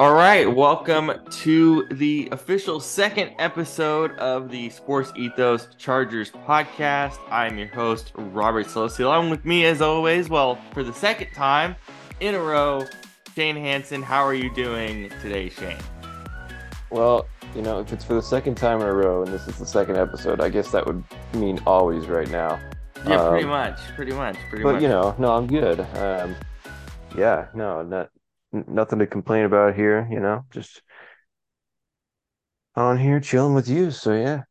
All right, welcome to the official second episode of the Sports Ethos Chargers podcast. I'm your host, Robert Szolosi. Along with me, as always, well, for the second time in a row, Shane Hansen. How are you doing today, Shane? Well, you know, if it's for the second time in a row and this is the second episode, I guess that would mean always right now. Yeah, pretty Um, much, pretty much, pretty But much. you know, no, I'm good. Um, yeah, no, not nothing to complain about here. You know, just on here chilling with you. So yeah,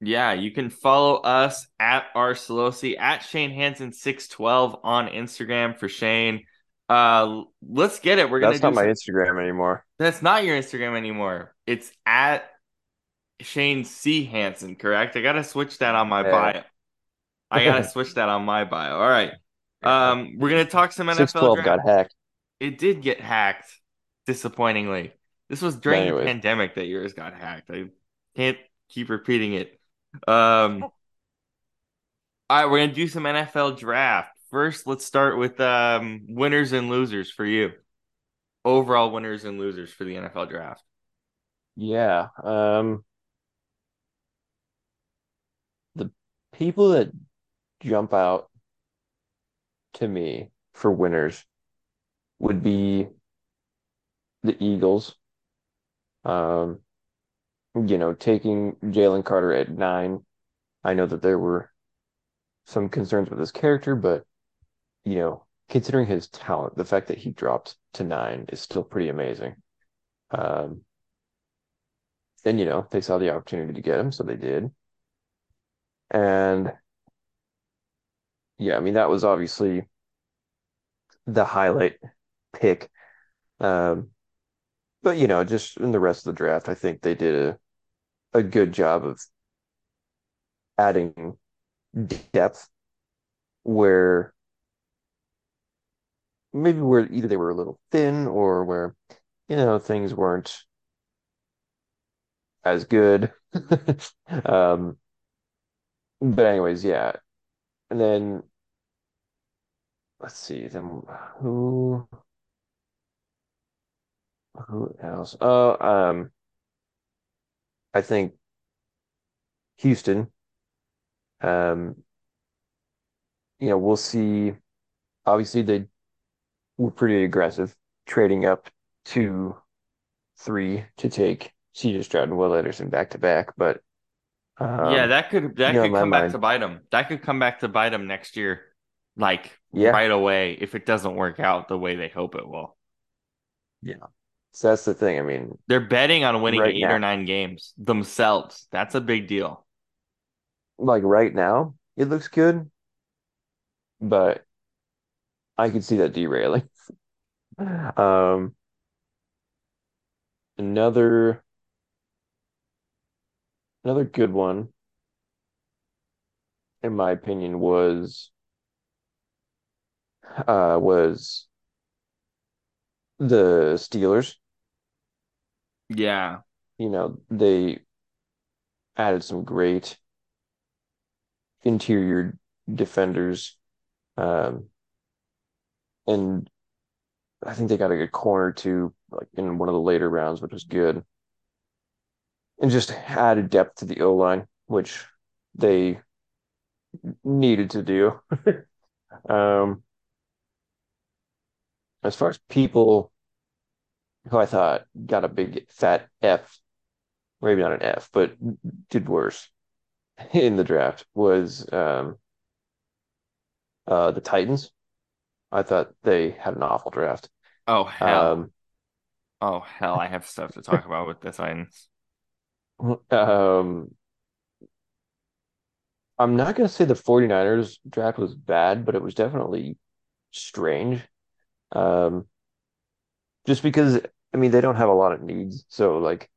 Yeah, you can follow us at R Szolosi at Shane Hansen six twelve on Instagram for Shane. Uh, let's get it. We're gonna that's not my some- Instagram anymore. That's not your Instagram anymore. It's at Shane C Hansen, correct? I gotta switch that on my Yeah. bio. I gotta switch that on my bio. All right. Um, we're gonna talk some NFL twelve draft. got hacked. It did get hacked, disappointingly. This was during the pandemic that yours got hacked. I can't keep repeating it. Um, all right, we're gonna do some NFL draft. First, let's start with um winners and losers for you. Overall winners and losers for the NFL draft. Yeah. Um, the people that jump out to me for winners would be the Eagles. Um, you know, taking Jalen Carter at nine. I know that there were some concerns with his character, but you know, considering his talent, the fact that he dropped to nine is still pretty amazing. Um, and you know, they saw the opportunity to get him, so they did. And yeah, I mean, that was obviously the highlight pick. Um, but you know, just in the rest of the draft, I think they did a a good job of adding depth where maybe where either they were a little thin or where, you know, things weren't as good. Um, but anyways, yeah. And then let's see, then who who else? Oh, um, I think Houston. Um, you know, we'll see. Obviously, they were pretty aggressive, trading up to three to take C.J. Stroud and Will Anderson back to back. But um, yeah, that could that could come back mind- to bite them. That could come back to bite them next year, like Yeah. right away if it doesn't work out the way they hope it will. Yeah. So that's the thing. I mean, They're betting on winning Right eight now. or nine games themselves. That's a big deal. like right now, it looks good, but I could see that derailing. Um, another another good one, in my opinion, was uh was the Steelers. Yeah, You know, they added some great interior defenders. Um, and I think they got a good corner too, like in one of the later rounds, which was good. And just added depth to the O line, which they needed to do. Um, as far as people who I thought got a big fat F, maybe not an F, but did worse in the draft was um, uh, the Titans. I thought they had an awful draft. Oh hell. Um, oh hell, I have stuff to talk about with the Titans. um, I'm not going to say the 49ers draft was bad, but it was definitely strange. Um, just because, I mean, they don't have a lot of needs. So, like,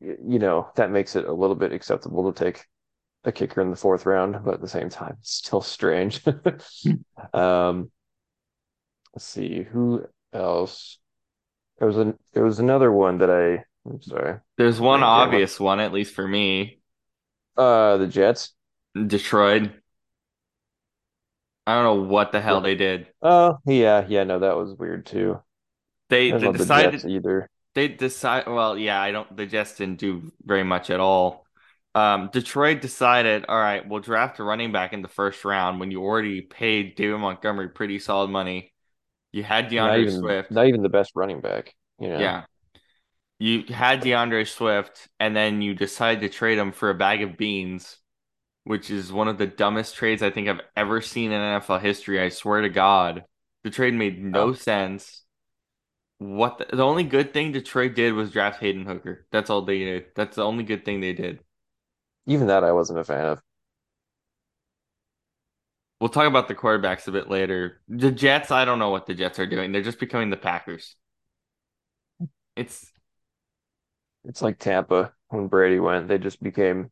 you know, that makes it a little bit acceptable to take a kicker in the fourth round, but at the same time, it's still strange. Um, let's see, who else? There was an there was another one that I, I'm sorry. There's one obvious one, at least for me. Uh, the Jets. Detroit. I don't know what the hell they did. Oh, yeah, yeah, no, that was weird too. They, they love the decided either. they decide. Well, yeah, I don't. The Jets didn't do very much at all. Um, Detroit decided, all right, we'll draft a running back in the first round when you already paid David Montgomery pretty solid money. You had Not D'Andre even Swift. not even the best running back, you know. Yeah. You had D'Andre Swift, and then you decided to trade him for a bag of beans, which is one of the dumbest trades I think I've ever seen in NFL history. I swear to God. The trade made no Oh. sense. What the, the only good thing Detroit did was draft Hendon Hooker. That's all they did. That's the only good thing they did. Even that I wasn't a fan of. We'll talk about the quarterbacks a bit later. The Jets, I don't know what the Jets are doing. They're just becoming the Packers. It's It's like Tampa when Brady went, they just became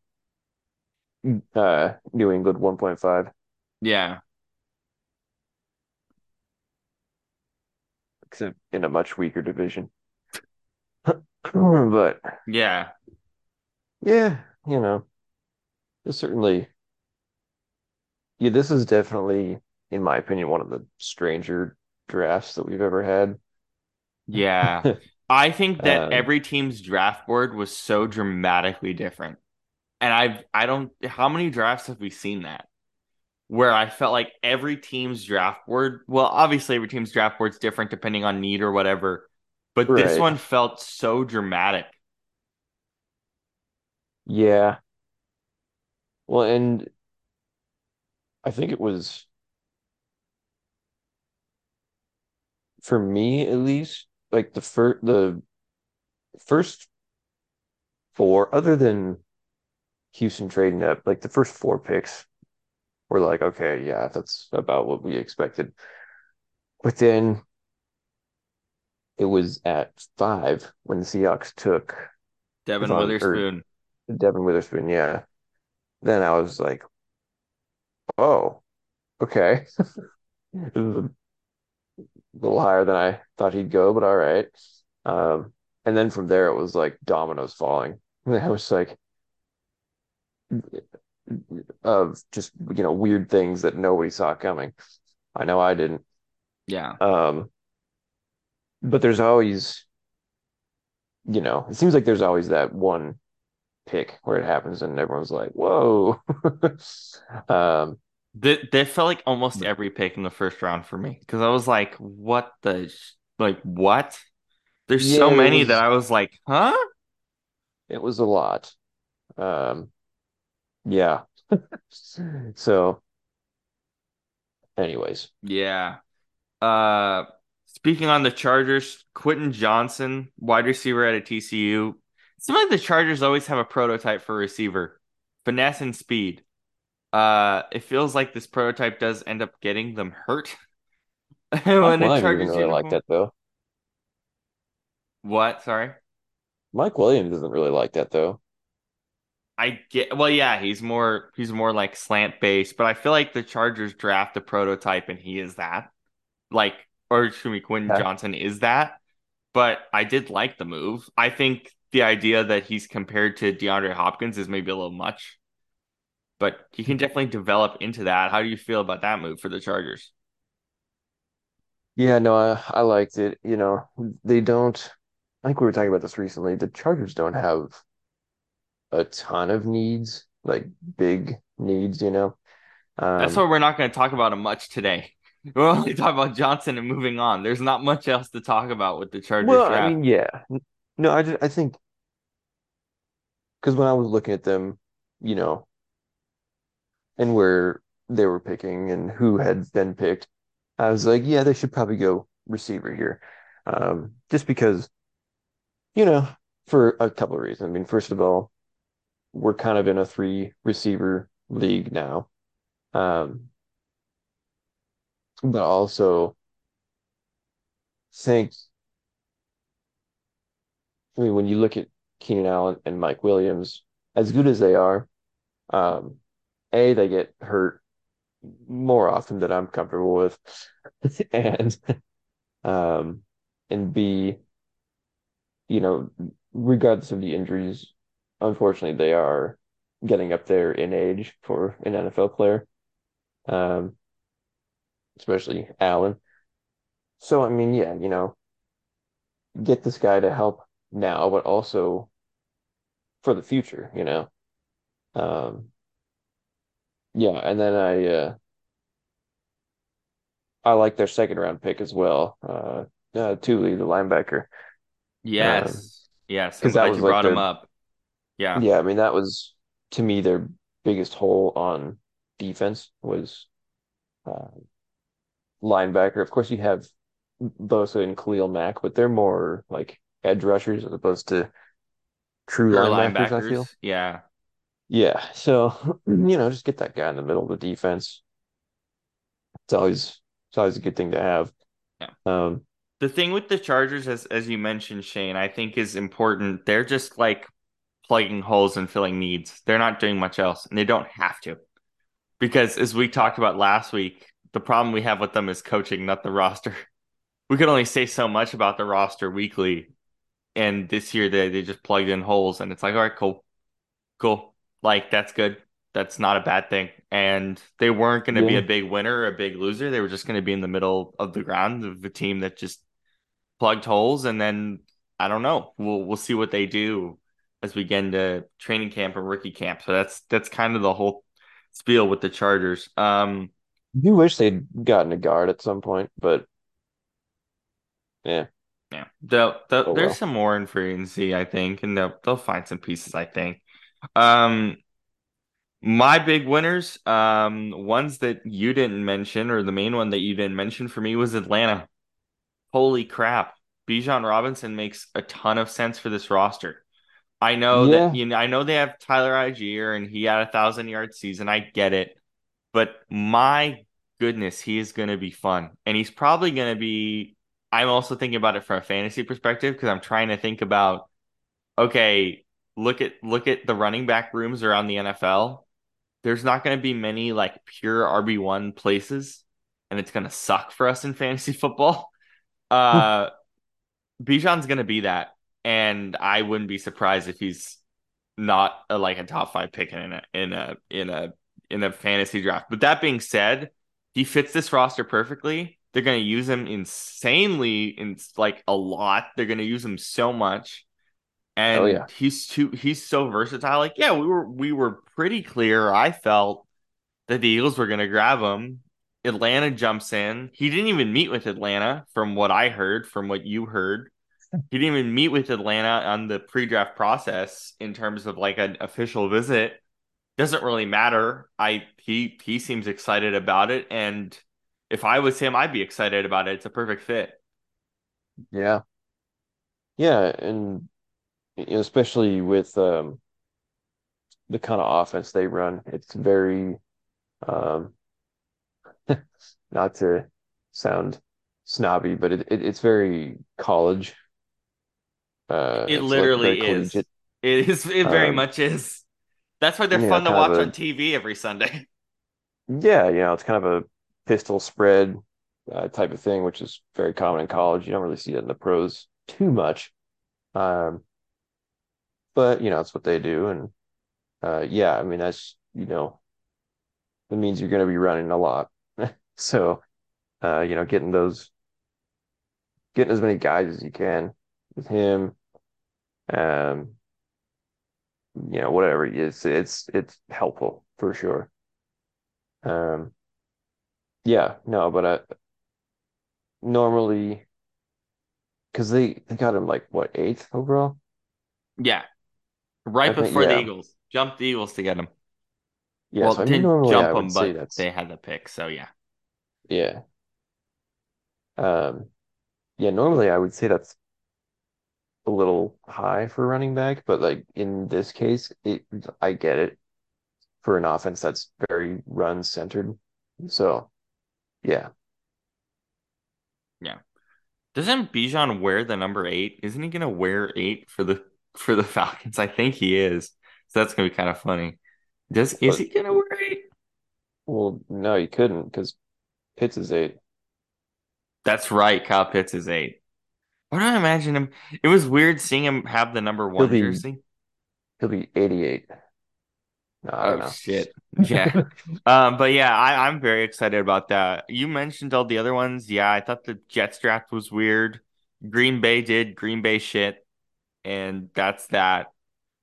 uh New England 1.5, yeah. except in a much weaker division. But Yeah. yeah, you know, it's certainly yeah, this is definitely, in my opinion, one of the stranger drafts that we've ever had. Yeah. I think that Um, every team's draft board was so dramatically different. And I've I don't how many drafts have we seen that? Where I felt like every team's draft board, well, obviously every team's draft board's different depending on need or whatever, but this one felt so dramatic. Yeah. Well, and I think it was for me at least, like the first the first four, other than Houston trading up, like the first four picks were like, okay, yeah, that's about what we expected. But then it was at five when the Seahawks took Devon Witherspoon. Devon Witherspoon, yeah. Then I was like, oh, okay. It was a little higher than I thought he'd go, but all right. Um, and then from there, it was like dominoes falling. And I was like, of just, you know, weird things that nobody saw coming. I know I didn't. Yeah. Um, but there's always, you know, it seems like there's always that one pick where it happens and everyone's like, whoa. Um, That that felt like almost every pick in the first round for me because I was like, what the sh- like what? There's so Yeah, it many was- that I was like, huh? it was a lot. Um, yeah. So, anyways, Yeah. Uh speaking on the Chargers, Quentin Johnston, wide receiver at a TCU. Seems like the Chargers always have a prototype for receiver. Finesse and speed. Uh it feels like this prototype does end up getting them hurt. Mike when Williams Chargers really like that though. What? Sorry. Mike Williams doesn't really like that though. I get well, yeah, he's more he's more like slant based, but I feel like the Chargers draft a prototype and he is that. Like, or excuse me, Quentin Okay. Johnston is that. But I did like the move. I think the idea that he's compared to DeAndre Hopkins is maybe a little much. But he can definitely develop into that. How do you feel about that move for the Chargers? Yeah, no, I, I liked it. You know, they don't, I think we were talking about this recently. The Chargers don't have a ton of needs, like big needs, you know. That's Um, why we're not going to talk about him much today. We're only talking about Johnston and moving on. There's not much else to talk about with the Chargers well, draft. I mean, yeah. No, I just, I think because when I was looking at them, you know, and where they were picking and who had been picked, I was like, yeah, they should probably go receiver here. Um, just because, you know, for a couple of reasons. I mean, first of all, we're kind of in a three receiver league now. Um, but also think, I mean, when you look at Keenan Allen and Mike Williams, as good as they are, um, A, they get hurt more often than I'm comfortable with. And um and B, you know, regardless of the injuries, unfortunately they are getting up there in age for an NFL player. Um especially Allen. So I mean, yeah, you know, get this guy to help now, but also for the future, you know. Um, yeah, and then I uh, I like their second round pick as well. Uh, uh Tuli, the linebacker. Yes, um, yes, because that was you like brought their, him up. Yeah, yeah. I mean, that was to me their biggest hole on defense was uh, linebacker. Of course, you have Bosa and Khalil Mack, but they're more like edge rushers as opposed to true linebackers, linebackers. I feel. Yeah. Yeah. So, you know, just get that guy in the middle of the defense. It's always it's always a good thing to have. Yeah. Um the thing with the Chargers, as as you mentioned, Shane, I think is important. They're just like plugging holes and filling needs. They're not doing much else, and they don't have to. Because as we talked about last week, the problem we have with them is coaching, not the roster. We could only say so much about the roster weekly. And this year they, they just plugged in holes and it's like, all right, cool. Cool. Like that's good. That's not a bad thing. And they weren't going to yeah. be a big winner or a big loser. They were just going to be in the middle of the ground of a team that just plugged holes and then I don't know. We'll we'll see what they do as we get into training camp and rookie camp. So that's that's kind of the whole spiel with the Chargers. Um, you wish they'd gotten a guard at some point, but yeah, yeah. They'll, they'll, oh, there's well. some more in free agency, I think, and they'll they'll find some pieces. I think. Um, my big winners, um, ones that you didn't mention, or the main one that you didn't mention for me was Atlanta. Holy crap! Bijan Robinson makes a ton of sense for this roster. I know yeah. that you know I know they have Tyler Allgeier and he had a thousand yard season. I get it. But my goodness, he is gonna be fun. And he's probably gonna be I'm also thinking about it from a fantasy perspective because I'm trying to think about okay, look at look at the running back rooms around the NFL. There's not gonna be many like pure RB1 places, and it's gonna suck for us in fantasy football. Uh Bijan's gonna be that and I wouldn't be surprised if he's not a, like a top five pick in a in a in a in a fantasy draft. But that being said, he fits this roster perfectly. They're going to use him insanely in like a lot. They're going to use him so much. And oh, yeah. he's too he's so versatile. Like, yeah, we were we were pretty clear. I felt that the Eagles were going to grab him. Atlanta jumps in. He didn't even meet with Atlanta, from what I heard, from what you heard he didn't even meet with Atlanta on the pre-draft process in terms of like an official visit. Doesn't really matter. I he he seems excited about it, and if I was him, I'd be excited about it. It's a perfect fit. Yeah, yeah, and especially with um, the kind of offense they run, it's very um, not to sound snobby, but it, it, it's very college uh, it literally like is. It is. It very um, much is. That's why they're fun to watch a, on TV every Sunday. Yeah, you know, it's kind of a pistol spread uh, type of thing, which is very common in college. You don't really see it in the pros too much. Um, but you know, it's what they do, and uh, yeah, I mean, that's you know, it means you're going to be running a lot. so, uh, you know, getting those, getting as many guys as you can with him. Um, you know, whatever it's it's it's helpful for sure. Um, yeah, no, but I normally because they they got him like what eighth overall. Yeah, right I before think, yeah. the Eagles jumped the Eagles to get him. Yeah, well, so didn't normally jump them, but they had the pick, so yeah. Yeah. Um, yeah. Normally, I would say that's a little high for running back, but like in this case, it I get it for an offense that's very run centered. So, yeah. Yeah. Doesn't Bijan wear the number 8? Isn't he going to wear 8 for the for the Falcons? I think he is. So that's going to be kind of funny. Does is he going to wear 8? Well, no, he couldn't cuz Pitts is 8. That's right. Kyle Pitts is 8. What do I imagine him? It was weird seeing him have the number one he'll be, jersey. He'll be 88. No, oh know. shit! Yeah, um, but yeah, I, I'm very excited about that. You mentioned all the other ones. Yeah, I thought the Jets draft was weird. Green Bay did Green Bay shit, and that's that.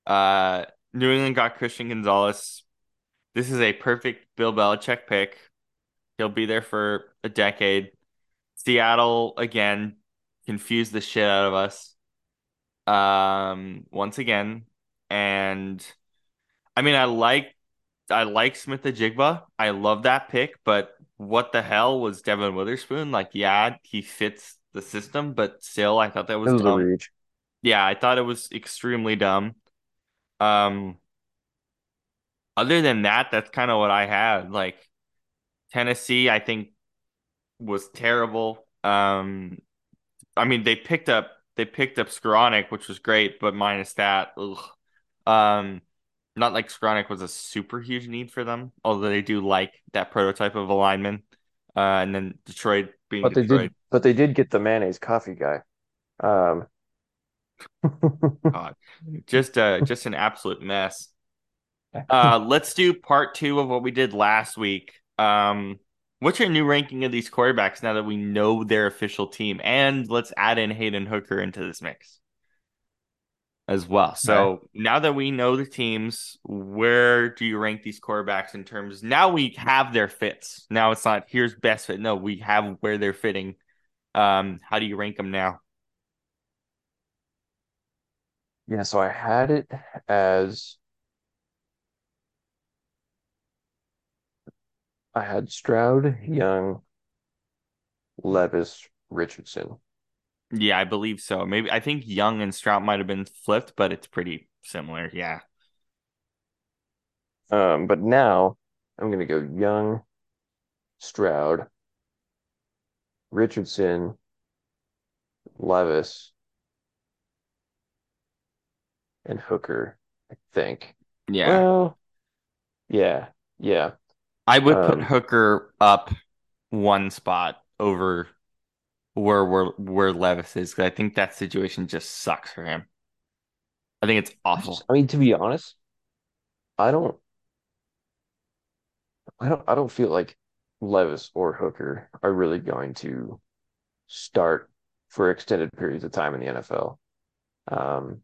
Uh, New England got Christian Gonzalez. This is a perfect Bill Belichick pick. He'll be there for a decade. Seattle again confused the shit out of us. Um, once again, and I mean, I like I like Smith-Njigba. I love that pick, but what the hell was devon Witherspoon? Like, yeah, he fits the system, but still, I thought that was was dumb. Yeah, I thought it was extremely dumb. Um, other than that, that's kind of what I had. Like Tennessee, I think was terrible. Um, I mean, they picked up they picked up Skoronski, which was great, but minus that, ugh. Um, not like Skoronski was a super huge need for them, although they do like that prototype of a lineman. Uh, and then Detroit being But they did but they did get the mayonnaise coffee guy. Um God, just uh, just an absolute mess. Uh, let's do part two of what we did last week. Um, what's your new ranking of these quarterbacks now that we know their official team? And let's add in Hendon Hooker into this mix as well. So now that we know the teams, where do you rank these quarterbacks in terms? Now we have their fits. Now it's not here's best fit. No, we have where they're fitting. Um, how do you rank them now? Yeah, so I had it as I had Stroud, Young, Levis, Richardson. Yeah, I believe so. Maybe I think Young and Stroud might have been flipped, but it's pretty similar. Yeah. Um, but now I'm gonna go Young, Stroud, Richardson, Levis, and Hooker, I think. Yeah. Well, yeah, yeah. I would put Um, Hooker up one spot over where where where Levis is because I think that situation just sucks for him. I think it's awful. I mean, to be honest, I don't, I don't, I don't feel like Levis or Hooker are really going to start for extended periods of time in the NFL. Um,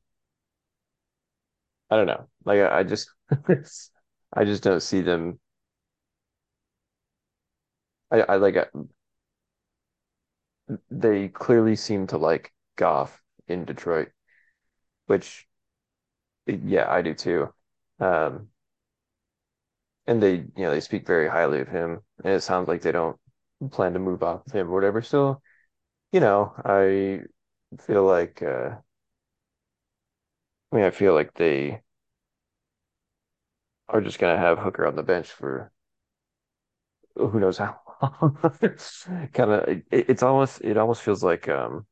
I don't know. Like I, I just, I just don't see them. I, I like. They clearly seem to like Goff in Detroit, which, yeah, I do too. Um, and they, you know, they speak very highly of him, and it sounds like they don't plan to move off of him or whatever. So, you know, I feel like, uh, I mean, I feel like they are just gonna have Hooker on the bench for who knows how. Kind of, it, it's almost, it almost feels like, um,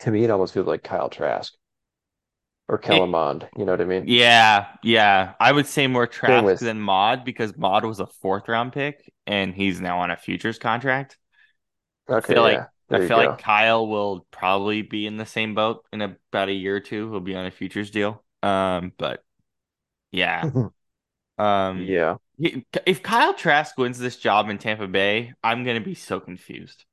to me, it almost feels like Kyle Trask or Kellen Mond. You know what I mean? Yeah, yeah. I would say more Trask with- than Mond because Mond was a fourth round pick and he's now on a futures contract. Okay, feel like- yeah, there I feel go. like Kyle will probably be in the same boat in about a year or two. He'll be on a futures deal. Um, but yeah. Um, Yeah. If Kyle Trask wins this job in Tampa Bay, I'm gonna be so confused.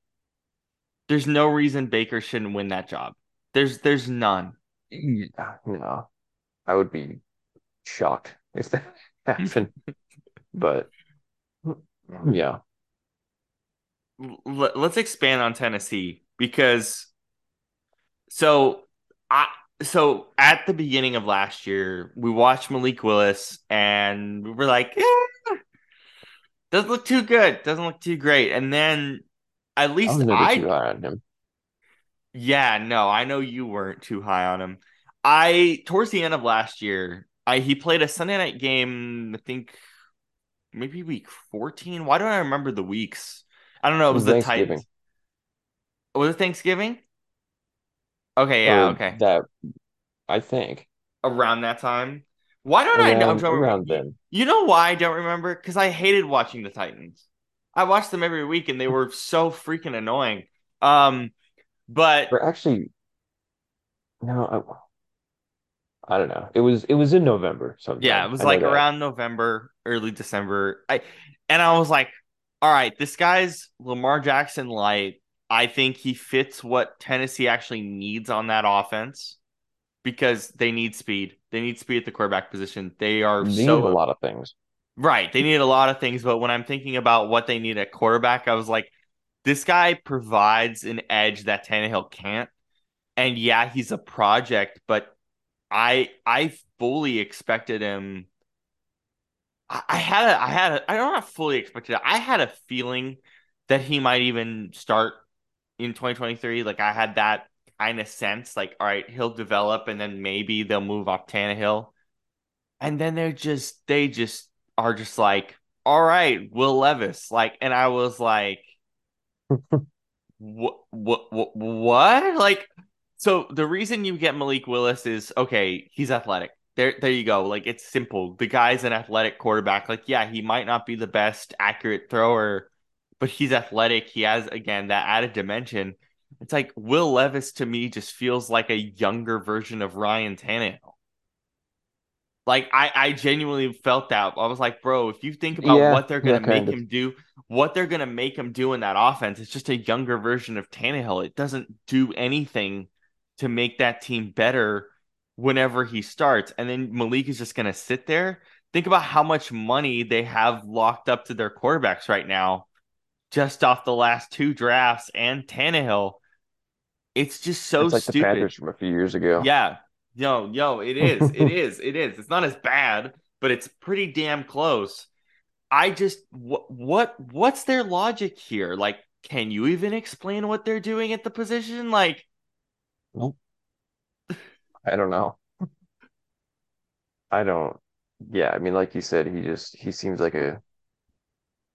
There's no reason Baker shouldn't win that job. There's there's none. Yeah, no, I would be shocked if that happened. But yeah, let's expand on Tennessee because so I so at the beginning of last year we watched Malik Willis and we were like, eh, doesn't look too good, doesn't look too great, and then at least was I too high on him. Yeah, no, I know you weren't too high on him. I towards the end of last year, I he played a Sunday night game, I think maybe week 14. Why don't I remember the weeks? I don't know, it was the Thanksgiving. Titans. Was it Thanksgiving? Okay, yeah, Or okay. That I think Around that time. Why don't I know? around, don't around then. You know why I don't remember? Because I hated watching the Titans. I watched them every week and they were so freaking annoying. Um, but Or actually, no, I I, don't know. It was it was in November sometime. Yeah, it was I like around November, early December. I and I was like, all right, this guy's Lamar Jackson light. I think he fits what Tennessee actually needs on that offense because they need speed. They need speed at the quarterback position. They are They so need a lot of things. right. They need a lot of things, but when I'm thinking about what they need at quarterback, I was like, this guy provides an edge that Tannehill can't. And yeah, he's a project, but I I fully expected him. I, I had a I had a I don't know fully expected it. I had a feeling that he might even start in 2023. Like I had that kind of sense, like, all right, he'll develop and then maybe they'll move off Tannehill. And then they're just they just are just like, all right, Will Levis. Like, and I was like, what what what what? Like, so the reason you get Malik Willis is okay, he's athletic. There there you go. Like it's simple. The guy's an athletic quarterback. Like, yeah, he might not be the best accurate thrower, but he's athletic. He has again that added dimension. It's like Will Levis to me just feels like a younger version of Ryan Tannehill. Like I, I genuinely felt that. I was like, bro, if you think about Yeah, what they're gonna make of. him do, what they're gonna make him do in that offense, it's just a younger version of Tannehill. It doesn't do anything to make that team better whenever he starts. And then Malik is just gonna sit there. Think about how much money they have locked up to their quarterbacks right now, just off the last two drafts and Tannehill. It's just so It's like the stupid. Panthers from a few years ago. Yeah. Yo, yo, it is. It is. It is. It's not as bad, but it's pretty damn close. I just what what what's their logic here? Like, can you even explain what they're doing at the position? Like, Nope. I don't know. I don't. Yeah, I mean, like you said, he just he seems like a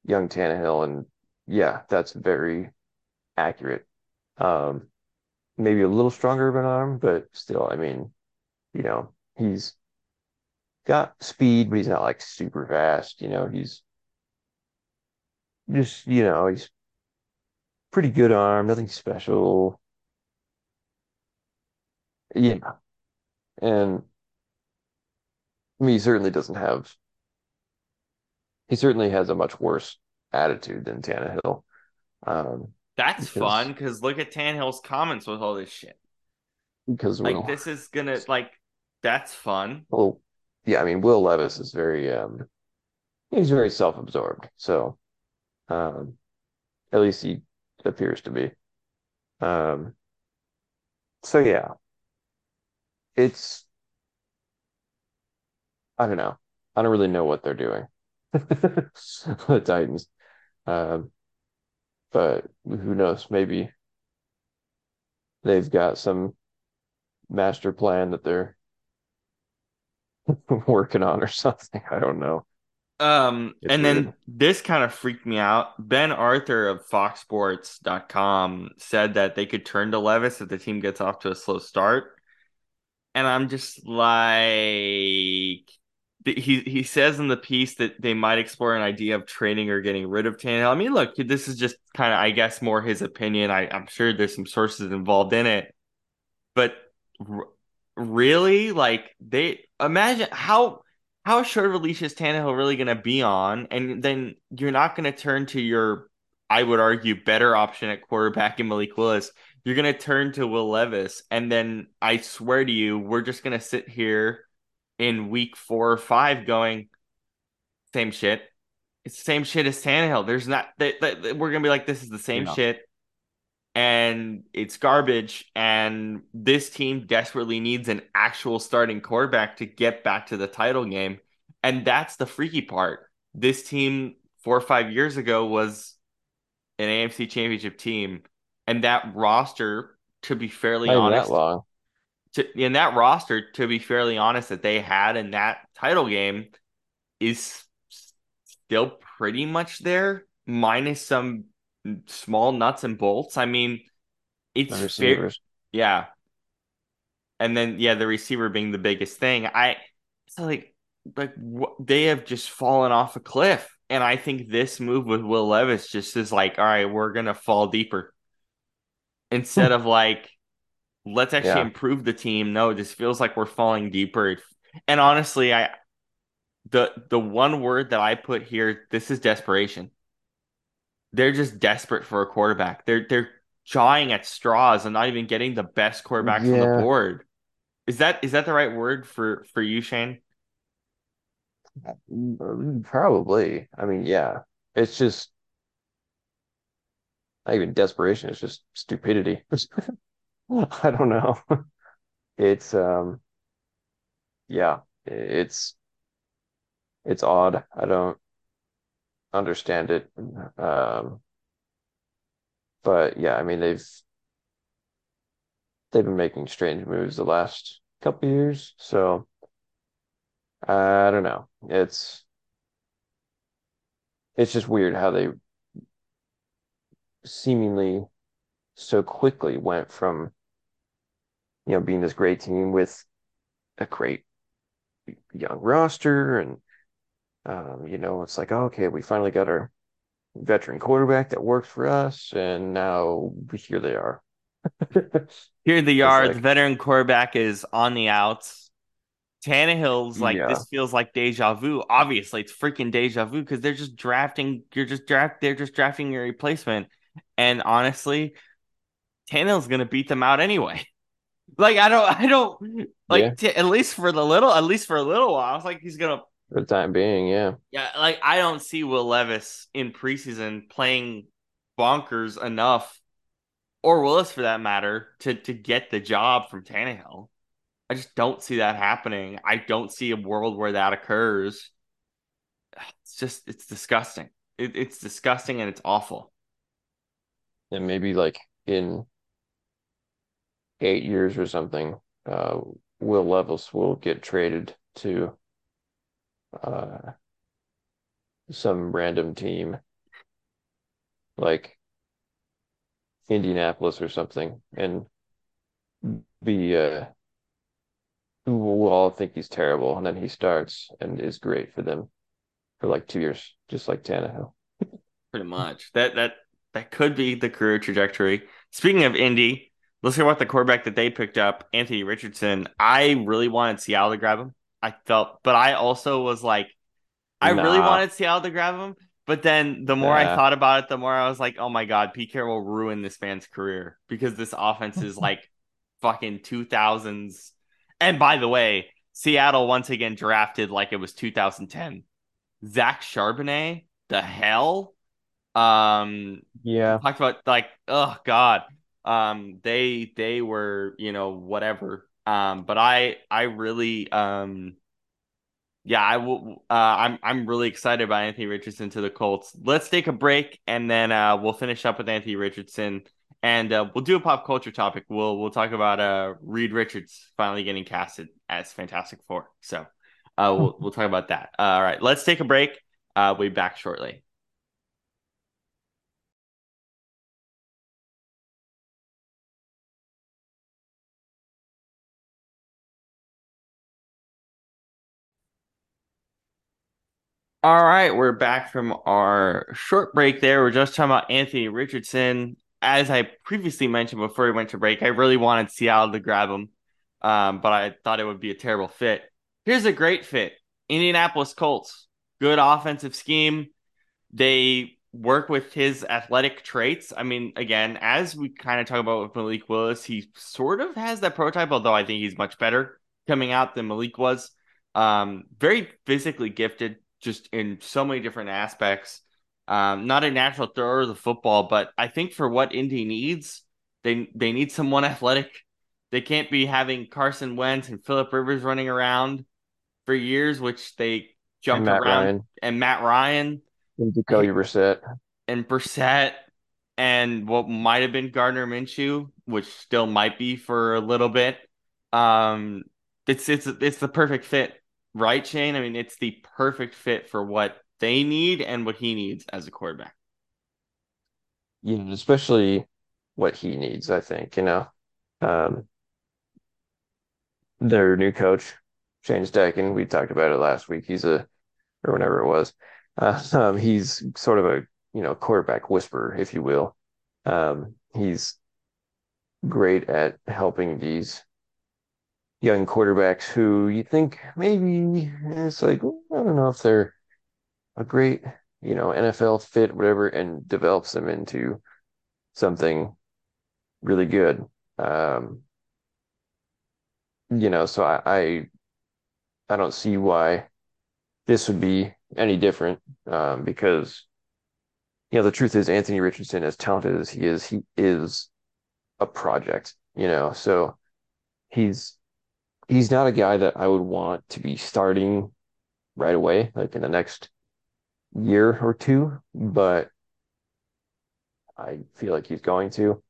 young Tannehill, and yeah, that's very accurate. Um, maybe a little stronger of an arm, but still, I mean, you know, he's got speed, but he's not like super fast. You know, he's just, you know, he's pretty good arm, nothing special. Yeah, and I mean, he certainly doesn't have. He certainly has a much worse attitude than Tannehill. Um, that's because fun because look at Tannehill's comments with all this shit. because Like, Will, this is gonna like that's fun. well, yeah, I mean, Will Levis is very um, he's very self-absorbed. So, um, at least he appears to be. Um, so yeah, it's I don't know. I don't really know what they're doing. The Titans. Um, but who knows? Maybe they've got some master plan that they're working on or something. I don't know. Um, It's and then this kind of freaked me out. Ben Arthur of FoxSports.com said that they could turn to Levis if the team gets off to a slow start. And I'm just like he he says in the piece that they might explore an idea of trading or getting rid of Tannehill. I mean, look, this is just kind of, I guess, more his opinion. I, I'm sure there's some sources involved in it, but r- really, like they imagine how how short of a leash is Tannehill really going to be on, and then you're not going to turn to your, I would argue, better option at quarterback in Malik Willis. You're going to turn to Will Levis, and then I swear to you, we're just going to sit here in week four or five going same shit. It's the same shit as Tannehill. There's not that, we're gonna be like this is the same Yeah. shit, and it's garbage. And this team desperately needs an actual starting quarterback to get back to the title game, and that's the freaky part. This team four or five years ago was an AFC Championship team, and that roster, to be fairly honest, that long. To, in that roster, to be fairly honest, that they had in that title game is still pretty much there, minus some small nuts and bolts. I mean, it's fair, yeah. And then yeah, the receiver being the biggest thing. I so like like wh- they have just fallen off a cliff, and I think this move with Will Levis just is like, all right, we're gonna fall deeper hmm. instead of like let's actually Yeah. improve the team. No, this feels like we're falling deeper. And honestly, I the the one word that I put here, this is desperation. They're just desperate for a quarterback. They're they're jawing at straws and not even getting the best quarterbacks on the board. Is that is that the right word for for you, Shane? Probably. I mean, yeah. It's just not even desperation, it's just stupidity. I don't know. It's um yeah, it's it's odd. I don't understand it. Um but yeah, I mean they've they've been making strange moves the last couple years, so I don't know. It's it's just weird how they seemingly so quickly went from you know being this great team with a great young roster and um, you know it's like oh, okay we finally got our veteran quarterback that works for us and now here they are Here they are. like- the veteran quarterback is on the outs. Tannehill's like Yeah. this feels like deja vu. Obviously, it's freaking deja vu because they're just drafting. You're just draft. They're just drafting your replacement. And honestly, Tannehill's gonna beat them out anyway. Like I don't, I don't like Yeah. t- at least for the little, at least for a little while. I was like, he's gonna for the time being yeah Yeah, like I don't see Will Levis in preseason playing bonkers enough, or Willis for that matter, to to get the job from Tannehill. I just don't see that happening. I don't see a world where that occurs. It's just it's disgusting. It, it's disgusting and it's awful. and maybe like in eight years or something uh Will Levis will get traded to uh some random team like Indianapolis or something and be uh will all think he's terrible and then he starts and is great for them for like two years, just like Tannehill. Pretty much. That that that could be the career trajectory. Speaking of Indy, let's hear about the quarterback that they picked up, Anthony Richardson. I really wanted Seattle to grab him. I felt, but I also was like, I really wanted Seattle to grab him. But then the more I thought about it, the more I was like, oh my God, Pete Carroll will ruin this man's career because this offense is like fucking 2000s. And by the way, Seattle once again drafted like it was 2010. Zach Charbonnet, the hell? Um, Yeah. talked about like oh god um they they were you know whatever. Um but i i really um yeah i will uh i'm i'm really excited about anthony richardson to the colts. Let's take a break and then uh we'll finish up with anthony richardson. And uh, we'll do a pop culture topic. We'll we'll talk about uh reed richards finally getting casted as fantastic four. So uh we'll, we'll talk about that. Uh, all right let's take a break. Uh we'll be back shortly All right, we're back from our short break there. We're just talking about Anthony Richardson. As I previously mentioned before we went to break, I really wanted Seattle to grab him, um, but I thought it would be a terrible fit. Here's a great fit Indianapolis Colts. Good offensive scheme. They work with his athletic traits. I mean, again, as we kind of talk about with Malik Willis, he sort of has that prototype, although I think he's much better coming out than Malik was. Um, very physically gifted, just in so many different aspects. Um, not a natural thrower of the football, but I think for what Indy needs, they they need someone athletic. They can't be having Carson Wentz and Philip Rivers running around for years, which they jumped And around, Ryan and Matt Ryan and Jacoby Brissett. and Brissett and what might have been Gardner Minshew, which still might be for a little bit. Um, it's it's it's the perfect fit, right, Shane? I mean, it's the perfect fit for what they need and what he needs as a quarterback. Yeah, especially what he needs, I think, you know. Um, their new coach, Shane Steichen, we talked about it last week. He's a, or whenever it was, uh, um, he's sort of a, you know, quarterback whisperer, if you will. Um, he's great at helping these young quarterbacks who you think maybe it's like I don't know if they're a great, you know, NFL fit, whatever, and develops them into something really good. Um, you know, so I, I I don't see why this would be any different um, because you know the truth is Anthony Richardson, as talented as he is, he is a project. You know, so he's he's not a guy that I would want to be starting right away, like in the next year or two, but I feel like he's going to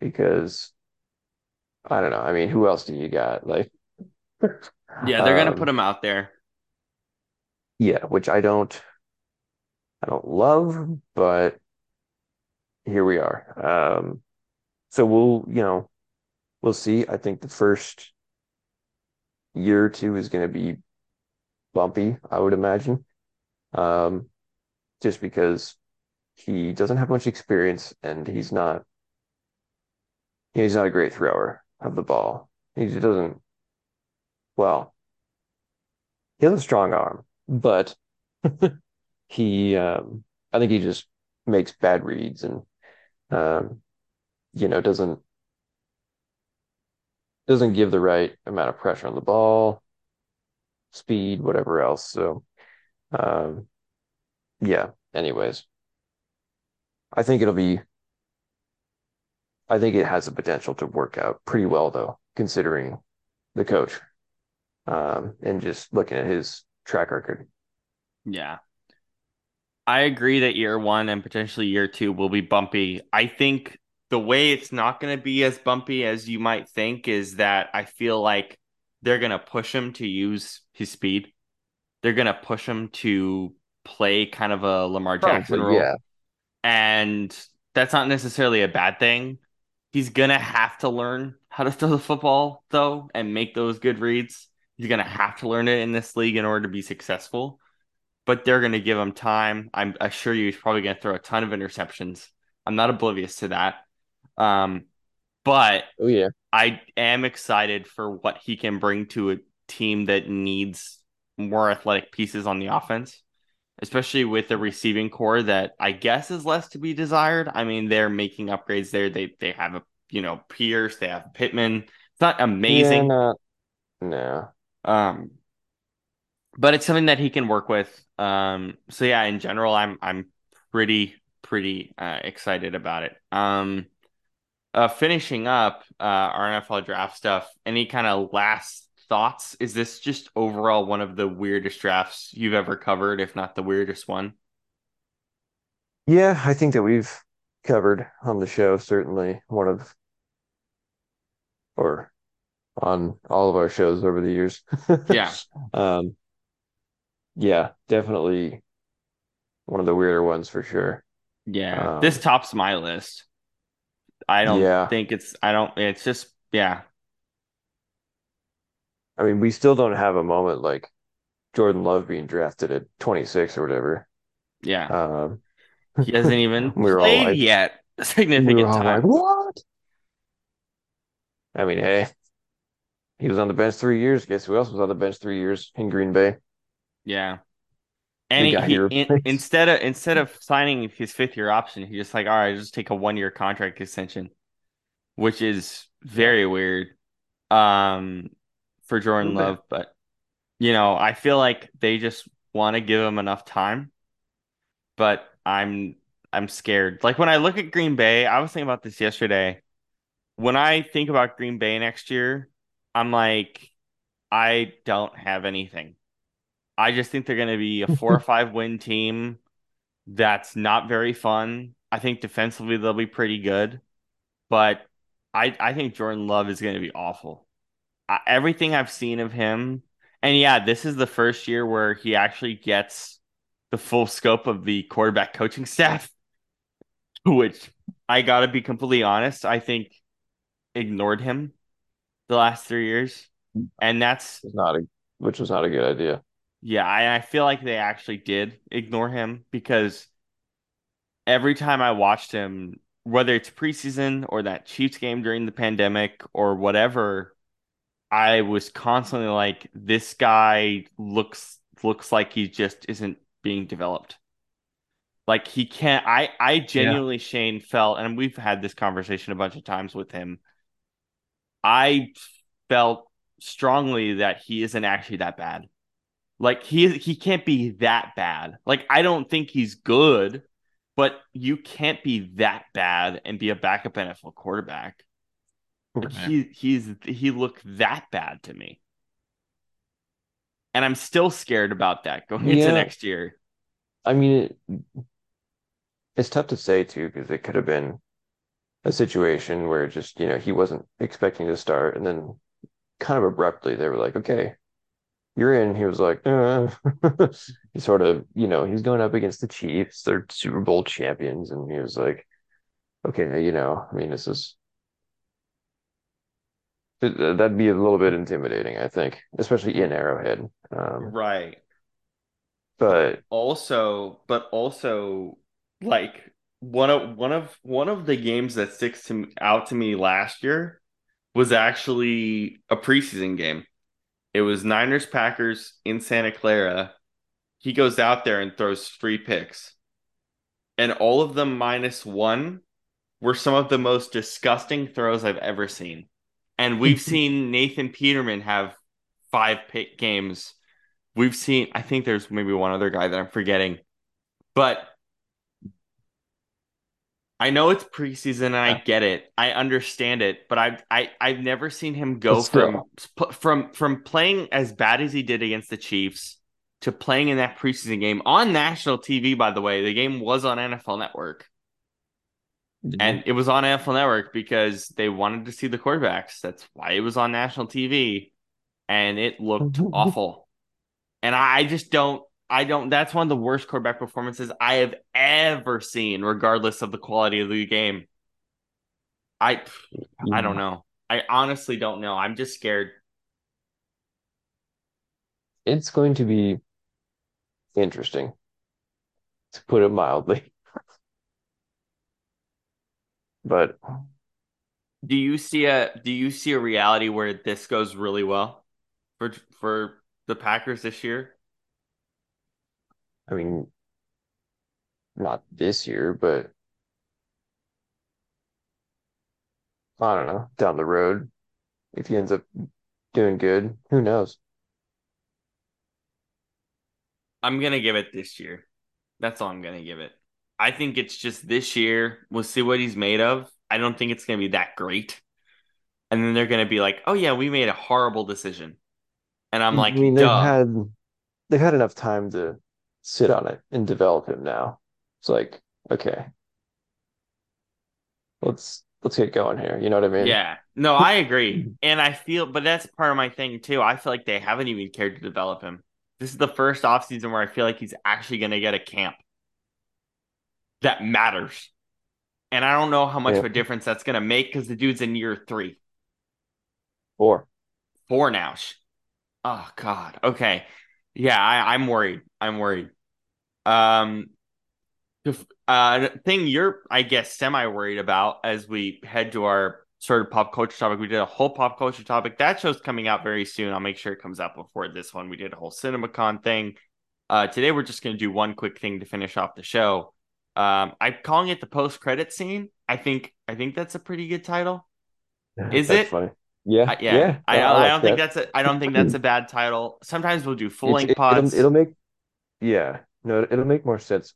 because I don't know. I mean, who else do you got? Like, Yeah, they're gonna um, put him out there. yeah, which I don't, I don't love, but here we are. Um, so we'll, you know, we'll see. I think the first year or two is going to be bumpy, I would imagine, um, just because he doesn't have much experience and he's not, he's not a great thrower of the ball. He just doesn't, well, he has a strong arm, but he, um, I think he just makes bad reads and, um, you know, doesn't doesn't give the right amount of pressure on the ball, speed, whatever else. So, um, yeah. Anyways, I think it'll be. I think it has the potential to work out pretty well, though, considering the coach, um, and just looking at his track record. Yeah. I agree that year one and potentially year two will be bumpy. I think the way it's not going to be as bumpy as you might think is that I feel like they're going to push him to use his speed. They're going to push him to play kind of a Lamar Jackson Probably, role. yeah. And that's not necessarily a bad thing. He's going to have to learn how to throw the football, though, and make those good reads. He's going to have to learn it in this league in order to be successful but they're going to give him time. I'm assure you he's probably going to throw a ton of interceptions. I'm not oblivious to that. Um, but Oh yeah. I am excited for what he can bring to a team that needs more athletic pieces on the offense, especially with the receiving corps that I guess is less to be desired. I mean, they're making upgrades there. They they have a you know Pierce, they have Pittman. It's not Yeah, amazing. not, no. Um, but it's something that he can work with. Um, so yeah, in general, I'm I'm pretty pretty uh, excited about it. Um, uh, finishing up uh, our NFL draft stuff. Any kind of last thoughts? Is this just overall one of the weirdest drafts you've ever covered, if not the weirdest one? Yeah, I think that we've covered on the show certainly one of or on all of our shows over the years. Yeah, Um, yeah, definitely one of the weirder ones for sure. yeah. This Um, tops my list. I don't yeah, think it's. I don't. It's just. Yeah, I mean, we still don't have a moment like Jordan Love being drafted at 26 or whatever. yeah. Um, He hasn't even we were all like, yet a we were significant all like, time. what? I mean, hey, he was on the bench three years. Guess who else was on the bench three years in Green Bay? Yeah. And he, he in, instead of instead of signing his fifth year option, he just like, all right, just take a one year contract extension, which is very weird um for Jordan bit. Love. But you know, I feel like they just want to give him enough time, but I'm I'm scared. Like when I look at Green Bay, I was thinking about this yesterday. When I think about Green Bay next year, I'm like, I don't have anything. I just think they're going to be a four or five win team that's not very fun. I think defensively they'll be pretty good, but I I think Jordan Love is going to be awful. I, everything I've seen of him, and yeah, this is the first year where he actually gets the full scope of the quarterback coaching staff, which I got to be completely honest, I think ignored him the last three years, and that's It's not a, which was not a good idea. Yeah, I, I feel like they actually did ignore him because every time I watched him, whether it's preseason or that Chiefs game during the pandemic or whatever, I was constantly like, this guy looks looks like he just isn't being developed. Like he can't. I I genuinely yeah. Shane felt, and we've had this conversation a bunch of times with him. I felt strongly that he isn't actually that bad. Like he he can't be that bad. Like I don't think he's good, but you can't be that bad and be a backup NFL quarterback. Like he he's he looked that bad to me. And I'm still scared about that going yeah. into next year. I mean, it, it's tough to say too because it could have been a situation where just you know he wasn't expecting to start, and then kind of abruptly they were like, "Okay, you're in." He was like, uh. he sort of you know he's going up against the Chiefs, they're Super Bowl champions, and he was like, "Okay, you know, I mean, this is That'd be a little bit intimidating, I think, especially in Arrowhead. Um, right. But also, but also, like one of one of one of the games that sticks to out to me last year was actually a preseason game. It was Niners Packers in Santa Clara. He goes out there and throws three picks, and all of them minus one were some of the most disgusting throws I've ever seen. And we've seen Nathan Peterman have five pick games. We've seen, I think there's maybe one other guy that I'm forgetting, but I know it's preseason and I get it. I understand it, but I've I, I've never seen him go from from from playing as bad as he did against the Chiefs to playing in that preseason game on national TV. By the way, the game was on NFL Network. And it was on NFL Network because they wanted to see the quarterbacks. That's why it was on national TV. And it looked awful. And I just don't, I don't, that's one of the worst quarterback performances I have ever seen, regardless of the quality of the game. I, I don't mm. know. I honestly don't know. I'm just scared. It's going to be interesting, to put it mildly. But do you see a do you see a reality where this goes really well for for the Packers this year? I mean, not this year, but I don't know, down the road, if he ends up doing good, who knows? I'm gonna give it this year. That's all I'm gonna give it. I think it's just this year. We'll see what he's made of. I don't think it's going to be that great. And then they're going to be like, "Oh yeah, we made a horrible decision." And I'm like, I mean, they've had they've had enough time to sit on it and develop him now. It's like, okay, let's let's get going here. You know what I mean? Yeah. No, I agree. and I feel but that's part of my thing too. I feel like they haven't even cared to develop him. This is the first offseason where I feel like he's actually gonna get a camp that matters. And I don't know how much yeah. of a difference that's going to make because the dude's in year three. Four. Four now. Oh, God. Okay. Yeah, I, I'm worried. I'm worried. Um, the uh, thing you're, I guess, semi worried about as we head to our sort of pop culture topic. We did a whole pop culture topic. That show's coming out very soon. I'll make sure it comes out before this one. We did a whole CinemaCon thing. Uh, today we're just going to do one quick thing to finish off the show. Um, I'm calling it the post credit scene. I think I think that's a pretty good title. Is it? Funny. Yeah, uh, yeah. yeah. I, I, I, don't that. think that's a I don't think that's a bad title. Sometimes we'll do full length pods. It'll, it'll, make yeah, no, it'll make more sense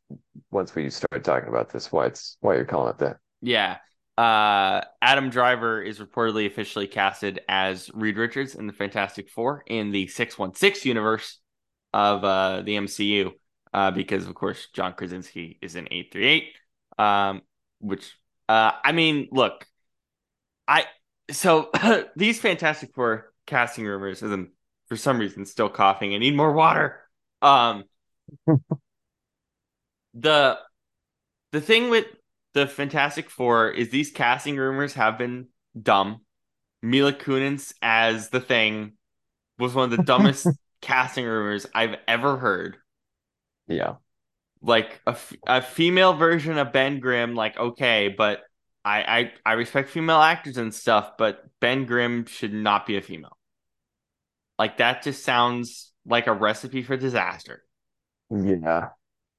once we start talking about this. Why it's why you're calling it that? Yeah. Uh, Adam Driver is reportedly officially casted as Reed Richards in the Fantastic Four in the six one six universe of uh, the MCU uh, because of course John Krasinski is in 838. Um, which uh, I mean, look, I so these Fantastic Four casting rumors, and for some reason still coughing. I need more water. Um, the the thing with the Fantastic Four is these casting rumors have been dumb. Mila Kunis as the Thing was one of the dumbest casting rumors I've ever heard. Yeah. Like a, a female version of Ben Grimm, like, okay, but I, I I respect female actors and stuff, but Ben Grimm should not be a female. Like that just sounds like a recipe for disaster. Yeah.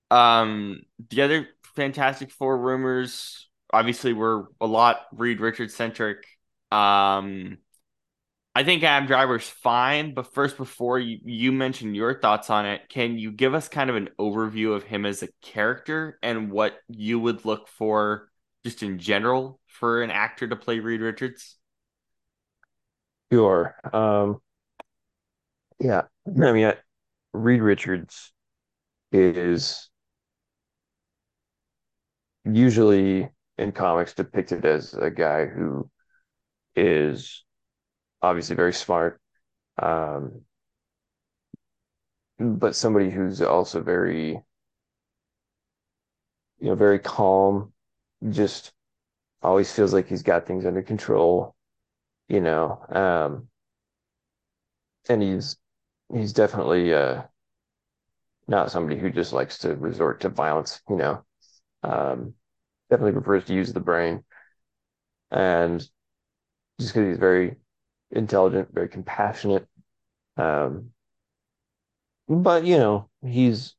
Um, the other Fantastic Four rumors obviously were a lot Reed Richards centric. Um, I think Adam Driver's fine, but first, before you, you mention your thoughts on it, can you give us kind of an overview of him as a character and what you would look for just in general for an actor to play Reed Richards? Sure. Um, yeah. I mean, I, Reed Richards is usually in comics depicted as a guy who is obviously very smart, um, but somebody who's also very, you know, very calm, just always feels like he's got things under control, you know, um, and he's he's definitely uh, not somebody who just likes to resort to violence, you know. Um, definitely prefers to use the brain, and just because he's very intelligent, very compassionate. Um, but you know, he's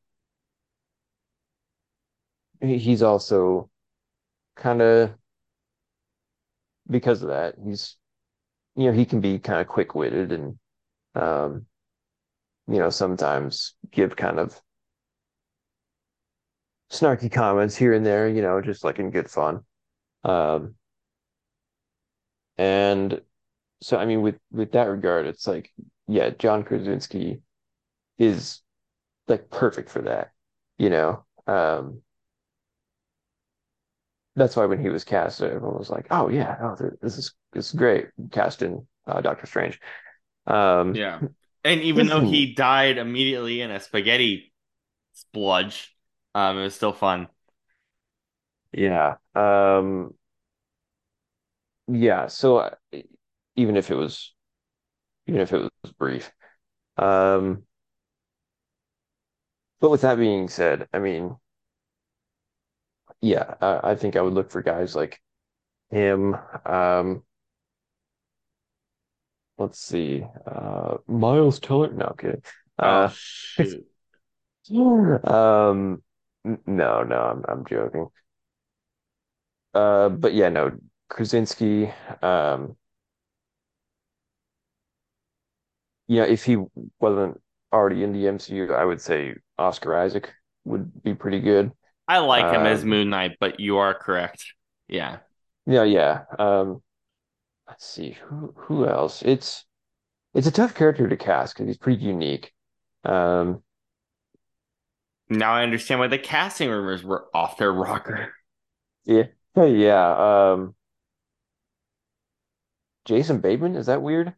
he's also kind of because of that, he's you know, he can be kind of quick-witted and um, you know, sometimes give kind of snarky comments here and there, you know, just like in good fun. Um, and so I mean with with that regard, it's like, yeah, John Krasinski is like perfect for that, you know. Um that's why when he was cast, everyone was like, "Oh yeah, oh, this is this is great." Casting uh, Doctor Strange. Um, yeah, and even though he died immediately in a spaghetti spludge, um, it was still fun. Yeah. Um, yeah. So uh, even if it was, even if it was brief, um, but with that being said, I mean, yeah, I, I think I would look for guys like him. Um, let's see, uh, Miles Teller. No, I'm kidding. Oh, Uh, shoot. um, no, no, I'm I'm joking. Uh, but yeah, no, Krasinski. Um, you know, if he wasn't already in the MCU, I would say Oscar Isaac would be pretty good. I like him as Um, Moon Knight, but you are correct. Yeah. yeah, yeah. Um, let's see who who else. It's it's a tough character to cast because he's pretty unique. Um, Now I understand why the casting rumors were off their rocker. yeah, yeah. Um, Jason Bateman, is that weird?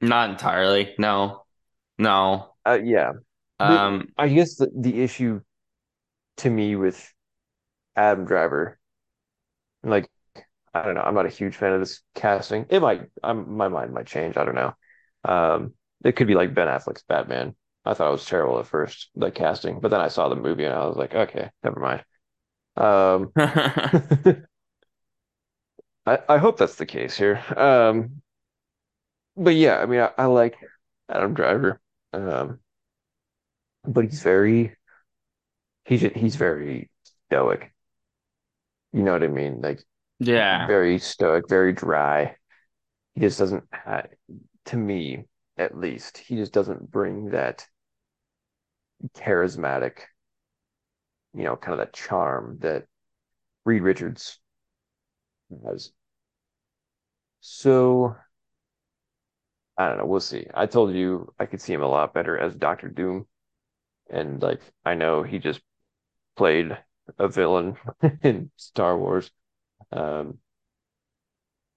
Not entirely. No. No. Uh, yeah. The, Um, I guess the, the issue to me with Adam Driver, like, I don't know, I'm not a huge fan of this casting. It might, I'm, my mind might change. I don't know. Um, it could be like Ben Affleck's Batman. I thought it was terrible at first, the casting, but then I saw the movie and I was like, okay, never mind. Um, I, I hope that's the case here. Um, but yeah, I mean, I, I like Adam Driver. Um, but he's very, he's he's very stoic. You know what I mean? Like yeah. very stoic, very dry. He just doesn't, ha to me at least, he just doesn't bring that charismatic, you know, kind of that charm that Reed Richards has. So I don't know. We'll see. I told you I could see him a lot better as Doctor Doom, and like I know he just played a villain in Star Wars. Um,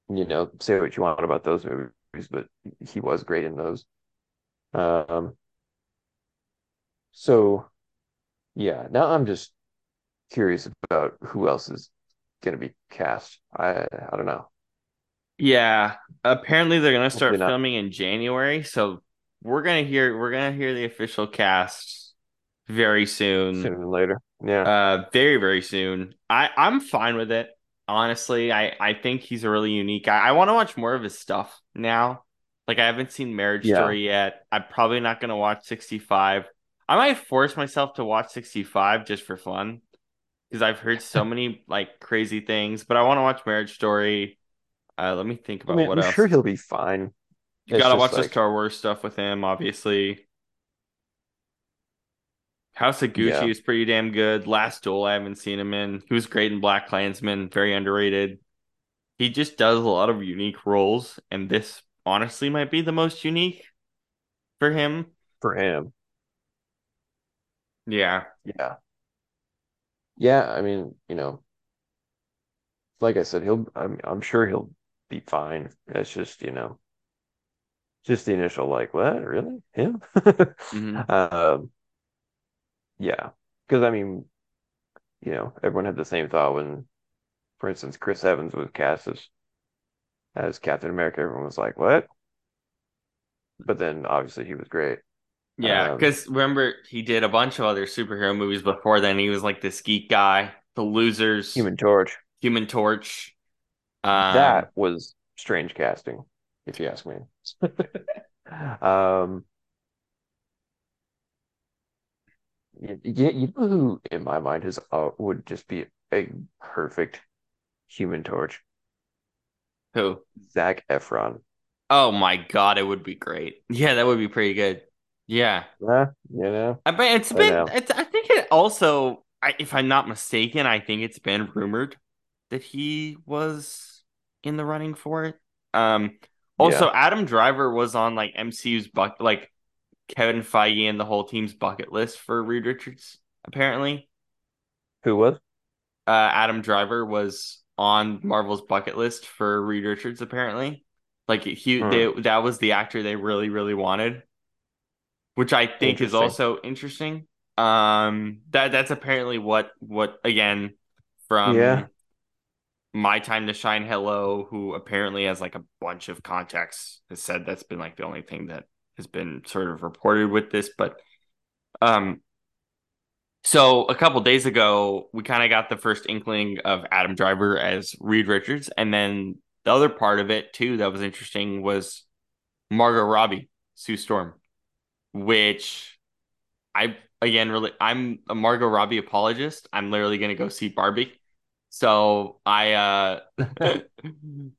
you know, say what you want about those movies, but he was great in those. Um, so yeah, now I'm just curious about who else is going to be cast. I I don't know. Yeah. Apparently they're gonna start filming in January, so we're gonna hear we're gonna hear the official cast very soon. Sooner later. Yeah. Uh very, very soon. I, I'm fine with it. Honestly. I I think he's a really unique guy. I want to watch more of his stuff now. Like I haven't seen Marriage Yeah. Story yet. I'm probably not gonna watch 65. I might force myself to watch 65 just for fun because I've heard so many like crazy things. But I want to watch Marriage Story. Uh, let me think I about mean, what I'm else. sure he'll be fine. You It's gotta watch the like- Star Wars stuff with him, obviously. House of Gucci Yeah. is pretty damn good. Last Duel, I haven't seen him in. He was great in Black Klansman, very underrated. He just does a lot of unique roles, and this honestly might be the most unique for him. for him. Yeah. Yeah. Yeah, I mean, you know, like I said, he'll I'm I'm sure he'll be fine. It's just, you know, just the initial like, what? Really? Him? Mhm. Um, yeah. Because I mean, you know, everyone had the same thought when, for instance, Chris Evans was cast as as Captain America. Everyone was like, what? But then obviously he was great. Yeah, Um, because remember he did a bunch of other superhero movies before then. He was like this geek guy, The Losers, Human Torch. Human Torch. Um, That was strange casting, if you ask me. Um, y- yeah, you know who in my mind is uh, would just be a perfect Human Torch? who? Zac Efron. Oh my god, it would be great. Yeah, that would be pretty good. Yeah. Yeah, you know. I bet it's I been know. it's I think it also I, if I'm not mistaken, I think it's been rumored that he was in the running for it. Um also Adam Driver was on like MCU's bucket like Kevin Feige and the whole team's bucket list for Reed Richards, apparently. Who was? Uh Adam Driver was on Marvel's bucket list for Reed Richards, apparently. Like he Hmm. they, that was the actor they really, really wanted. Which I think is also interesting. Um that that's apparently what what again from Yeah. my time to shine hello who apparently has like a bunch of contacts has said that's been like the only thing that has been sort of reported with this but um so a couple days ago we kind of got the first inkling of Adam Driver as Reed Richards and then the other part of it too that was interesting was Margot Robbie Sue Storm which I again really I'm a Margot Robbie apologist. I'm literally gonna go see Barbie. So I uh and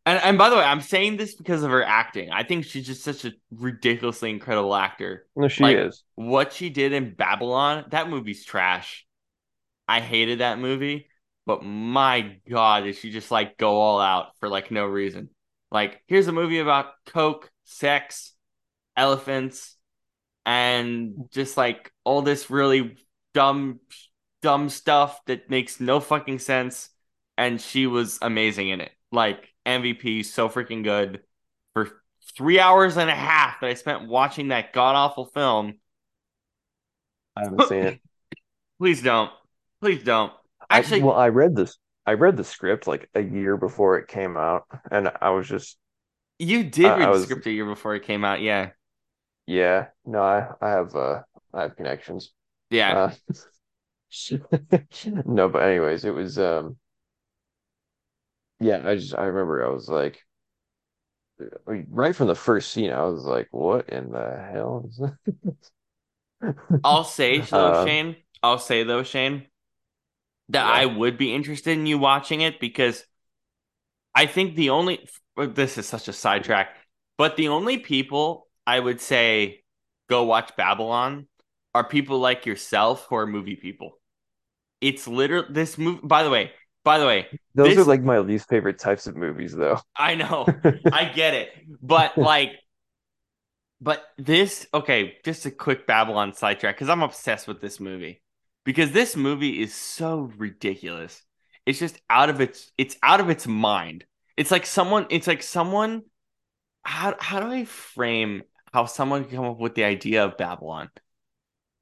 and by the way, I'm saying this because of her acting. I think she's just such a ridiculously incredible actor. No, she Like- is. What she did in Babylon, that movie's trash. I hated that movie, but my god, did she just like go all out for like no reason. Like, here's a movie about coke, sex, elephants, and just like all this really dumb dumb stuff that makes no fucking sense and she was amazing in it like mvp so freaking good for three hours and a half that i spent watching that god-awful film I haven't seen it. please don't please don't I- actually well, I read this. I read the script like a year before it came out, and I was just, you did I- read I the was- script a year before it came out yeah yeah. No, I, I have, uh, I have connections. yeah Uh, no, but anyways, it was um yeah, I just I remember I was like right from the first scene, I was like, what in the hell is this? I'll say though, Uh, Shane. I'll say though, Shane, that Yeah. I would be interested in you watching it because I think the only this is such a sidetrack, but the only people I would say go watch Babylon are people like yourself who are movie people. It's literally this movie. By the way, by the way, Those This- are like my least favorite types of movies though. I know. I get it. But like but this okay, just a quick Babylon sidetrack because I'm obsessed with this movie. Because this movie is so ridiculous. It's just out of its it's out of its mind. It's like someone it's like someone how how do I frame how someone can come up with the idea of Babylon?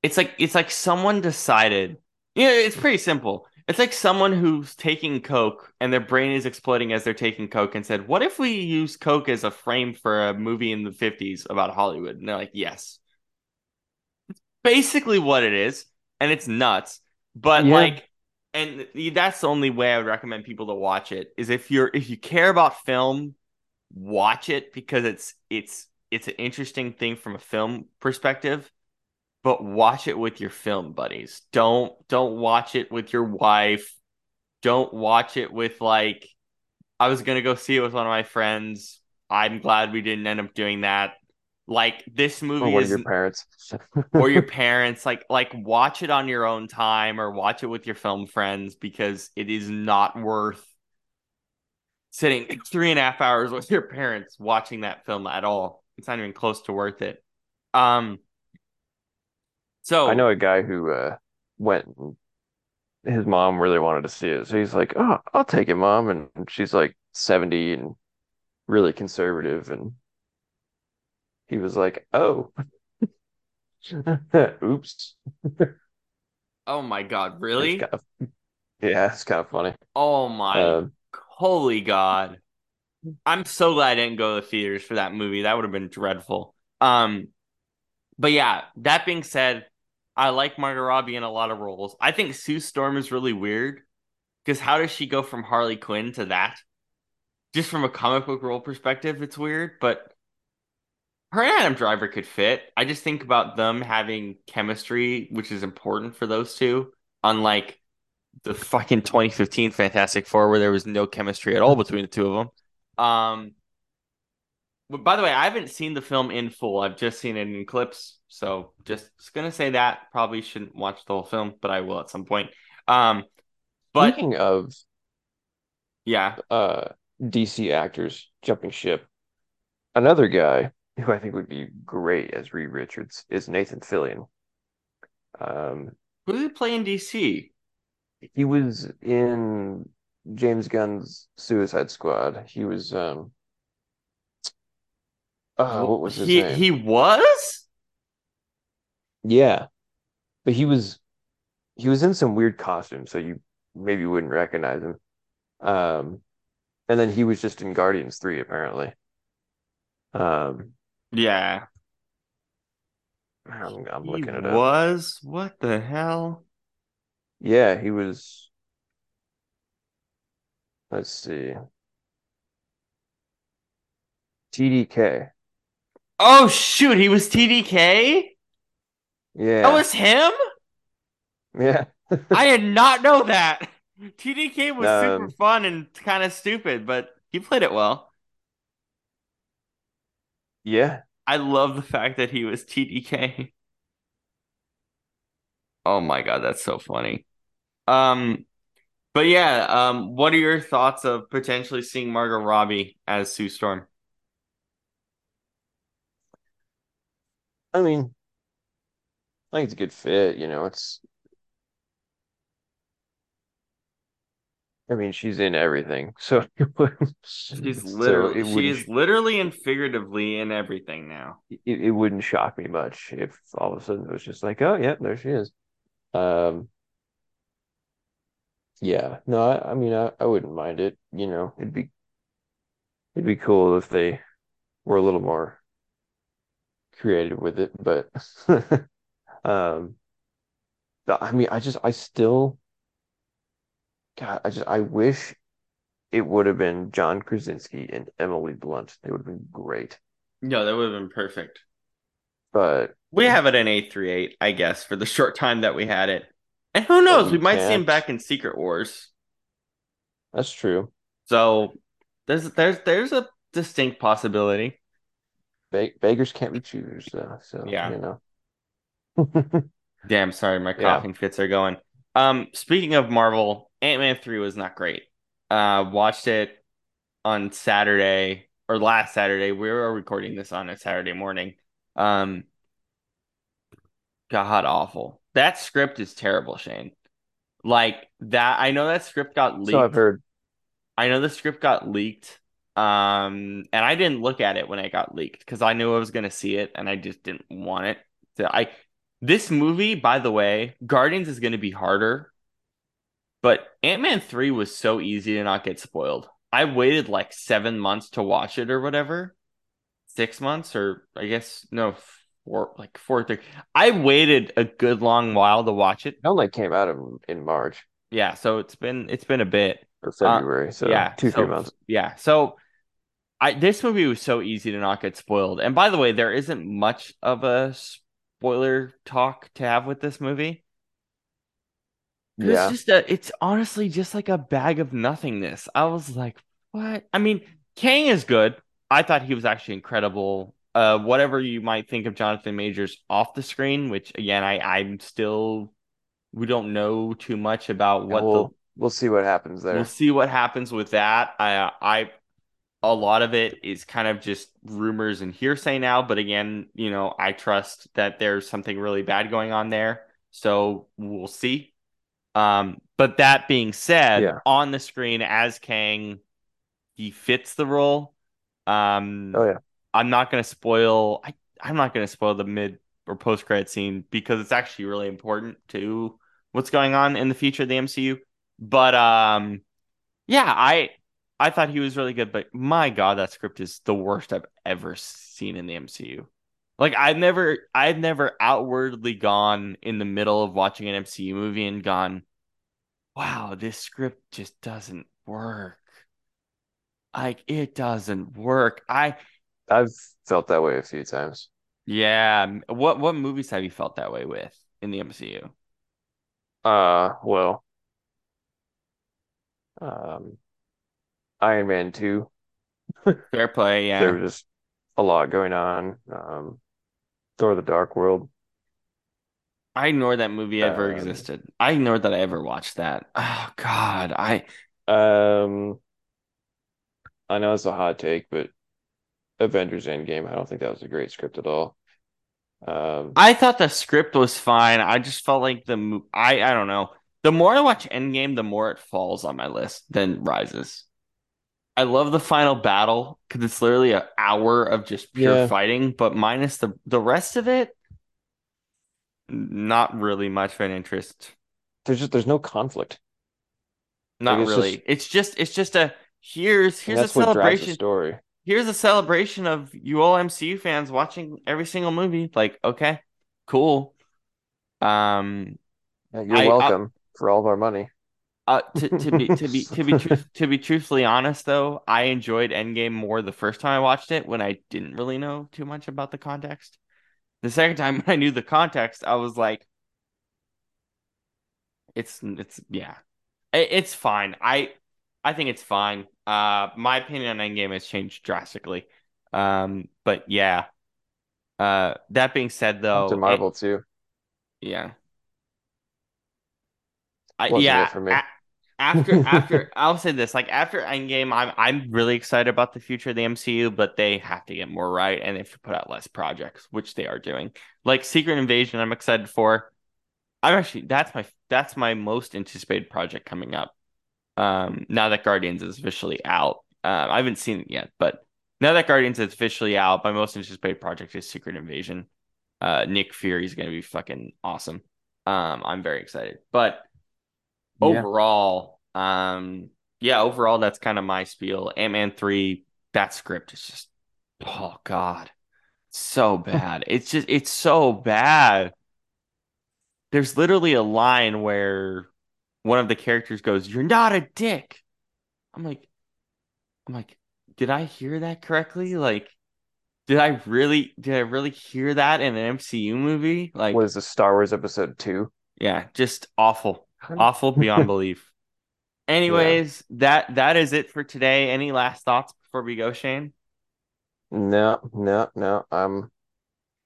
It's like it's like someone decided yeah, it's pretty simple. It's like someone who's taking coke and their brain is exploding as they're taking coke and said, "What if we use coke as a frame for a movie in the 50s about Hollywood?" And they're like, "Yes." It's basically what it is, and it's nuts. But Yeah. like and that's the only way I would recommend people to watch it is if you're if you care about film, watch it because it's it's it's an interesting thing from a film perspective. But watch it with your film buddies. Don't don't watch it with your wife. Don't watch it with like I was gonna go see it with one of my friends. I'm glad we didn't end up doing that. Like this movie Or is your parents. or your parents like like watch it on your own time or watch it with your film friends because it is not worth sitting three and a half hours with your parents watching that film at all it's not even close to worth it um so I know a guy who uh went and his mom really wanted to see it. So he's like, "Oh, I'll take it, mom." And she's like 70 and really conservative and he was like, "Oh. Oops." oh my god It's really kind of yeah, it's kind of funny. oh my Um, holy god i'm so glad i didn't go to the theaters for that movie that would have been dreadful um but yeah that being said i like margot robbie in a lot of roles. I think sue storm is really weird because how does she go from harley quinn to that? Just from a comic book role perspective it's weird but her and adam driver could fit. I just think about them having chemistry which is important for those two unlike the fucking 2015 Fantastic Four where there was no chemistry at all between the two of them. Um, by the way, I haven't seen the film in full. I've just seen it in clips, so just, just gonna say that probably shouldn't watch the whole film, but I will at some point. Um, but speaking of yeah, uh DC actors jumping ship, another guy who I think would be great as Reed Richards is Nathan Fillion. Um, who did he play in DC? he was in James Gunn's Suicide Squad. He was um uh, what was his he name? he was? Yeah. But he was he was in some weird costume, so you maybe wouldn't recognize him. Um and then he was just in Guardians 3 apparently. Um Yeah, I'm, I'm he looking it up. was. What the hell? Yeah, he was let's see. TDK. Oh shoot, he was TDK. Yeah. That was him. yeah. I did not know that. TDK was super Um, fun and kind of stupid, but he played it well. Yeah. I love the fact that he was TDK. Oh my god, that's so funny. Um, but yeah, um, what are your thoughts of potentially seeing Margot Robbie as Sue Storm? I mean, I think it's a good fit, you know, it's I mean, she's in everything. So She's literally, she is literally and figuratively in everything now. it, it wouldn't shock me much if all of a sudden it was just like, oh yeah, there she is. Um yeah, no, I, I mean I, I wouldn't mind it, you know. It'd be it'd be cool if they were a little more creative with it, but um but I mean I just I still God, I just I wish it would have been John Krasinski and Emily Blunt. They would have been great. No, that would have been perfect. But We have it in 838, I guess, for the short time that we had it. And who knows, we we might see him back in Secret Wars. that's true. So there's there's there's a distinct possibility. Be beggars can't be choosers, though. So Yeah. you know. Damn, sorry, my Yeah. coughing fits are going. Um, speaking of Marvel, Ant-Man 3 was not great. Uh, watched it on Saturday or last Saturday. We were recording this on a Saturday morning. Um, God awful. That script is terrible, Shane. Like that, I know that script got leaked. So I've heard. I know the script got leaked. Um, and I didn't look at it when it got leaked because I knew I was gonna see it and I just didn't want it. So I this movie, by the way, Guardians is gonna be harder, but Ant-Man 3 was so easy to not get spoiled. I waited like seven months to watch it or whatever. Six months, or I guess no, four like four three. I waited a good long while to watch it. It only came out in, in March. Yeah, so it's been it's been a bit. Or Uh, February, so yeah, two, three months. yeah, so I this movie was so easy to not get spoiled. And by the way, there isn't much of a spoiler talk to have with this movie. It's Yeah. just a, it's honestly just like a bag of nothingness. I was like, what? I mean, Kang is good. I thought he was actually incredible. Uh, whatever you might think of Jonathan Majors off the screen, which again, I I'm still we don't know too much about what we'll the we'll see what happens there. we'll see what happens with that. I I a lot of it is kind of just rumors and hearsay now, but again, you know, I trust that there's something really bad going on there. So we'll see. Um, but that being said, Yeah. on the screen as Kang, he fits the role. Um, Oh yeah. I'm not gonna spoil. I I'm not gonna spoil the mid or post credit scene because it's actually really important to what's going on in the future of the MCU. But um, yeah, I I thought he was really good. But my God, that script is the worst I've ever seen in the MCU. Like I've never I've never outwardly gone in the middle of watching an MCU movie and gone, wow, this script just doesn't work. Like it doesn't work. I I've felt that way a few times. yeah. What what movies have you felt that way with in the MCU? Uh, well, um, Iron Man 2, Fair play, yeah. there was just a lot going on. Um, Thor the Dark World. I ignored that movie ever Um, existed. I ignored that I ever watched that. Oh God, I Um, I know it's a hot take, but Avengers Endgame, I don't think that was a great script at all. Um, I thought the script was fine. I just felt like the mo- I I don't know. The more I watch Endgame, the more it falls on my list than Rises. I love the final battle because it's literally an hour of just pure Yeah. fighting, but minus the the rest of it, not really much of an interest. there's just there's no conflict. Not it's really. just- It's just it's just a here's here's a that's what drives the celebration. story. Here's a celebration of you all MCU fans watching every single movie. Like, okay, cool. Um, Yeah, you're I- I- welcome for all of our money. Uh, to to be to be to be truth, to be truthfully honest though, I enjoyed Endgame more the first time I watched it when I didn't really know too much about the context. The second time I knew the context, I was like, it's it's yeah, It- it's fine. I I think it's fine. Uh, my opinion on Endgame has changed drastically. Um, but yeah. Uh, that being said though, to Marvel too. yeah. I, yeah, it for me. a- after after I'll say this, like after Endgame, I'm I'm really excited about the future of the MCU, but they have to get more right and they have to put out less projects, which they are doing. Like Secret Invasion, I'm excited for. I'm actually that's my that's my most anticipated project coming up. Um, now that Guardians is officially out, um, I haven't seen it yet, but now that Guardians is officially out, my most anticipated project is Secret Invasion. Uh, Nick Fury is gonna be fucking awesome. Um, I'm very excited, but overall, um, yeah, overall, that's kind of my spiel. Ant-Man 3, that script is just, oh God, so bad. It's just, it's so bad. There's literally a line where one of the characters goes, You're not a dick. I'm like, I'm like, did I hear that correctly? Like, did I really, did I really hear that in an MCU movie? Like, What is this Star Wars Episode Two? yeah, just awful awful beyond belief. Anyways, that that is it for today. Any last thoughts before we go, Shane? No, no, no. I'm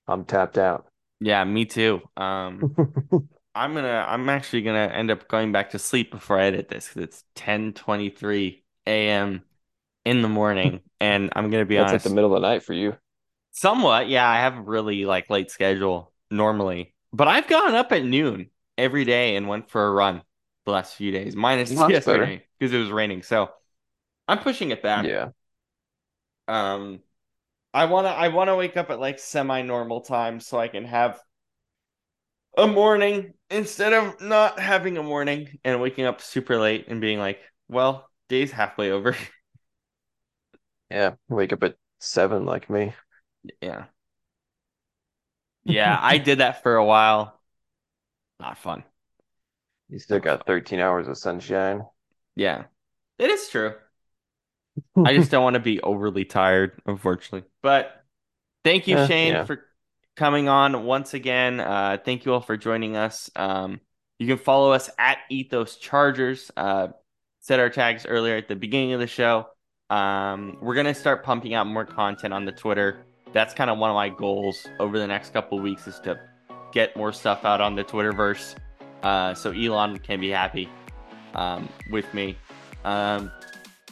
I'm tapped out. Yeah, me too. Um, I'm gonna I'm actually gonna end up going back to sleep before I edit this because it's 10:23 a.m. in the morning, and I'm gonna be That's like the middle of the night for you. somewhat. Yeah, I have a really like late schedule normally, but I've gone up at noon every day and went for a run the last few days, minus yesterday because it was raining. So I'm pushing it back. Yeah. Um, I wanna I wanna wake up at like semi-normal time so I can have a morning instead of not having a morning and waking up super late and being like, well, day's halfway over. Yeah. Wake up at seven like me. Yeah. Yeah, I did that for a while. Not fun. You still got 13 hours of sunshine. Yeah, it is true. I just don't want to be overly tired, unfortunately. But thank you, Yeah, Shane, yeah. for coming on once again. Uh, thank you all for joining us. Um, you can follow us at Ethos Chargers. Uh, set our tags earlier at the beginning of the show. Um, we're gonna start pumping out more content on the Twitter. That's kind of one of my goals over the next couple of weeks is to get more stuff out on the Twitterverse, uh, so Elon can be happy um, with me. Um,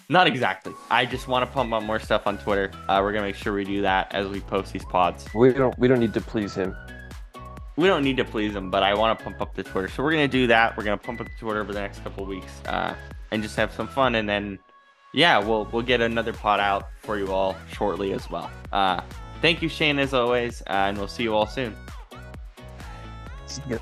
not exactly. I just want to pump out more stuff on Twitter. Uh, we're gonna make sure we do that as we post these pods. We don't we don't need to please him. We don't need to please him, but I want to pump up the Twitter. So we're gonna do that. We're gonna pump up the Twitter over the next couple of weeks, uh, and just have some fun. And then, yeah, we'll we'll get another pod out for you all shortly as well. Uh, thank you, Shane, as always, uh, and we'll see you all soon. See ya.